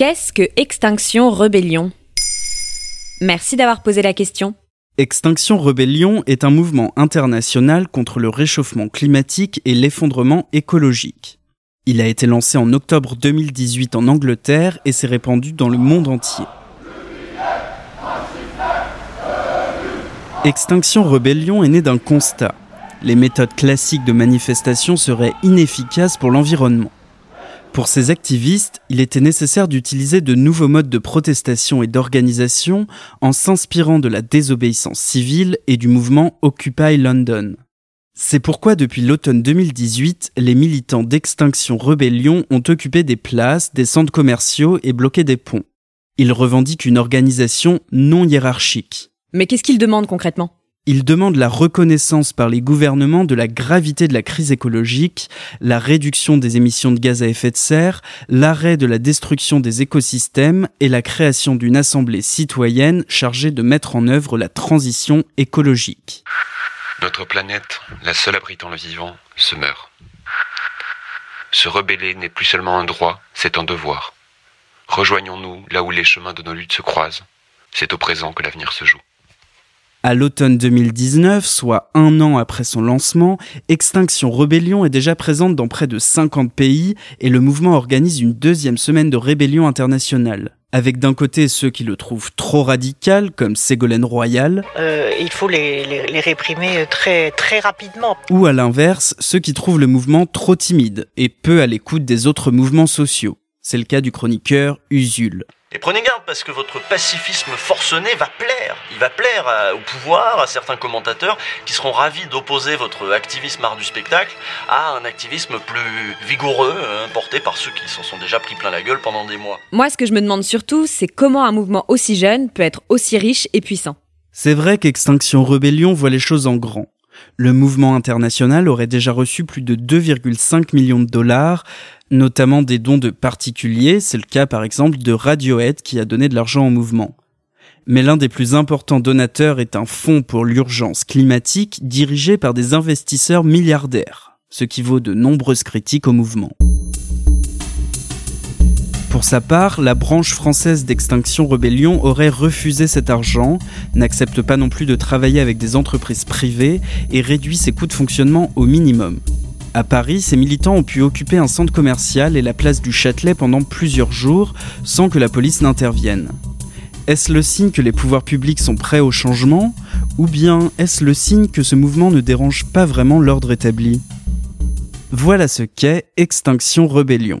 Qu'est-ce que Extinction Rebellion? Merci d'avoir posé la question. Extinction Rebellion est un mouvement international contre le réchauffement climatique et l'effondrement écologique. Il a été lancé en octobre 2018 en Angleterre et s'est répandu dans le monde entier. Extinction Rebellion est né d'un constat. Les méthodes classiques de manifestation seraient inefficaces pour l'environnement. Pour ces activistes, il était nécessaire d'utiliser de nouveaux modes de protestation et d'organisation en s'inspirant de la désobéissance civile et du mouvement Occupy London. C'est pourquoi depuis l'automne 2018, les militants d'Extinction Rebellion ont occupé des places, des centres commerciaux et bloqué des ponts. Ils revendiquent une organisation non hiérarchique. Mais qu'est-ce qu'ils demandent concrètement? Ils demandent la reconnaissance par les gouvernements de la gravité de la crise écologique, la réduction des émissions de gaz à effet de serre, l'arrêt de la destruction des écosystèmes et la création d'une assemblée citoyenne chargée de mettre en œuvre la transition écologique. Notre planète, la seule abritant le vivant, se meurt. Se rebeller n'est plus seulement un droit, c'est un devoir. Rejoignons-nous là où les chemins de nos luttes se croisent. C'est au présent que l'avenir se joue. À l'automne 2019, soit un an après son lancement, Extinction Rebellion est déjà présente dans près de 50 pays et le mouvement organise une deuxième semaine de rébellion internationale. Avec d'un côté ceux qui le trouvent trop radical, comme Ségolène Royal. Euh, il faut les, les, réprimer très, très rapidement. Ou à l'inverse, ceux qui trouvent le mouvement trop timide et peu à l'écoute des autres mouvements sociaux. C'est le cas du chroniqueur Usul. Et prenez garde parce que votre pacifisme forcené va plaire. Il va plaire au pouvoir, à certains commentateurs qui seront ravis d'opposer votre activisme art du spectacle à un activisme plus vigoureux hein, porté par ceux qui s'en sont déjà pris plein la gueule pendant des mois. Moi, ce que je me demande surtout, c'est comment un mouvement aussi jeune peut être aussi riche et puissant. C'est vrai qu'Extinction Rebellion voit les choses en grand. Le mouvement international aurait déjà reçu plus de 2,5 millions de dollars, notamment des dons de particuliers, c'est le cas par exemple de Radiohead qui a donné de l'argent au mouvement. Mais l'un des plus importants donateurs est un fonds pour l'urgence climatique dirigé par des investisseurs milliardaires, ce qui vaut de nombreuses critiques au mouvement. Pour sa part, la branche française d'Extinction Rebellion aurait refusé cet argent, n'accepte pas non plus de travailler avec des entreprises privées et réduit ses coûts de fonctionnement au minimum. À Paris, ces militants ont pu occuper un centre commercial et la place du Châtelet pendant plusieurs jours sans que la police n'intervienne. Est-ce le signe que les pouvoirs publics sont prêts au changement Ou bien est-ce le signe que ce mouvement ne dérange pas vraiment l'ordre établi? Voilà ce qu'est Extinction Rebellion.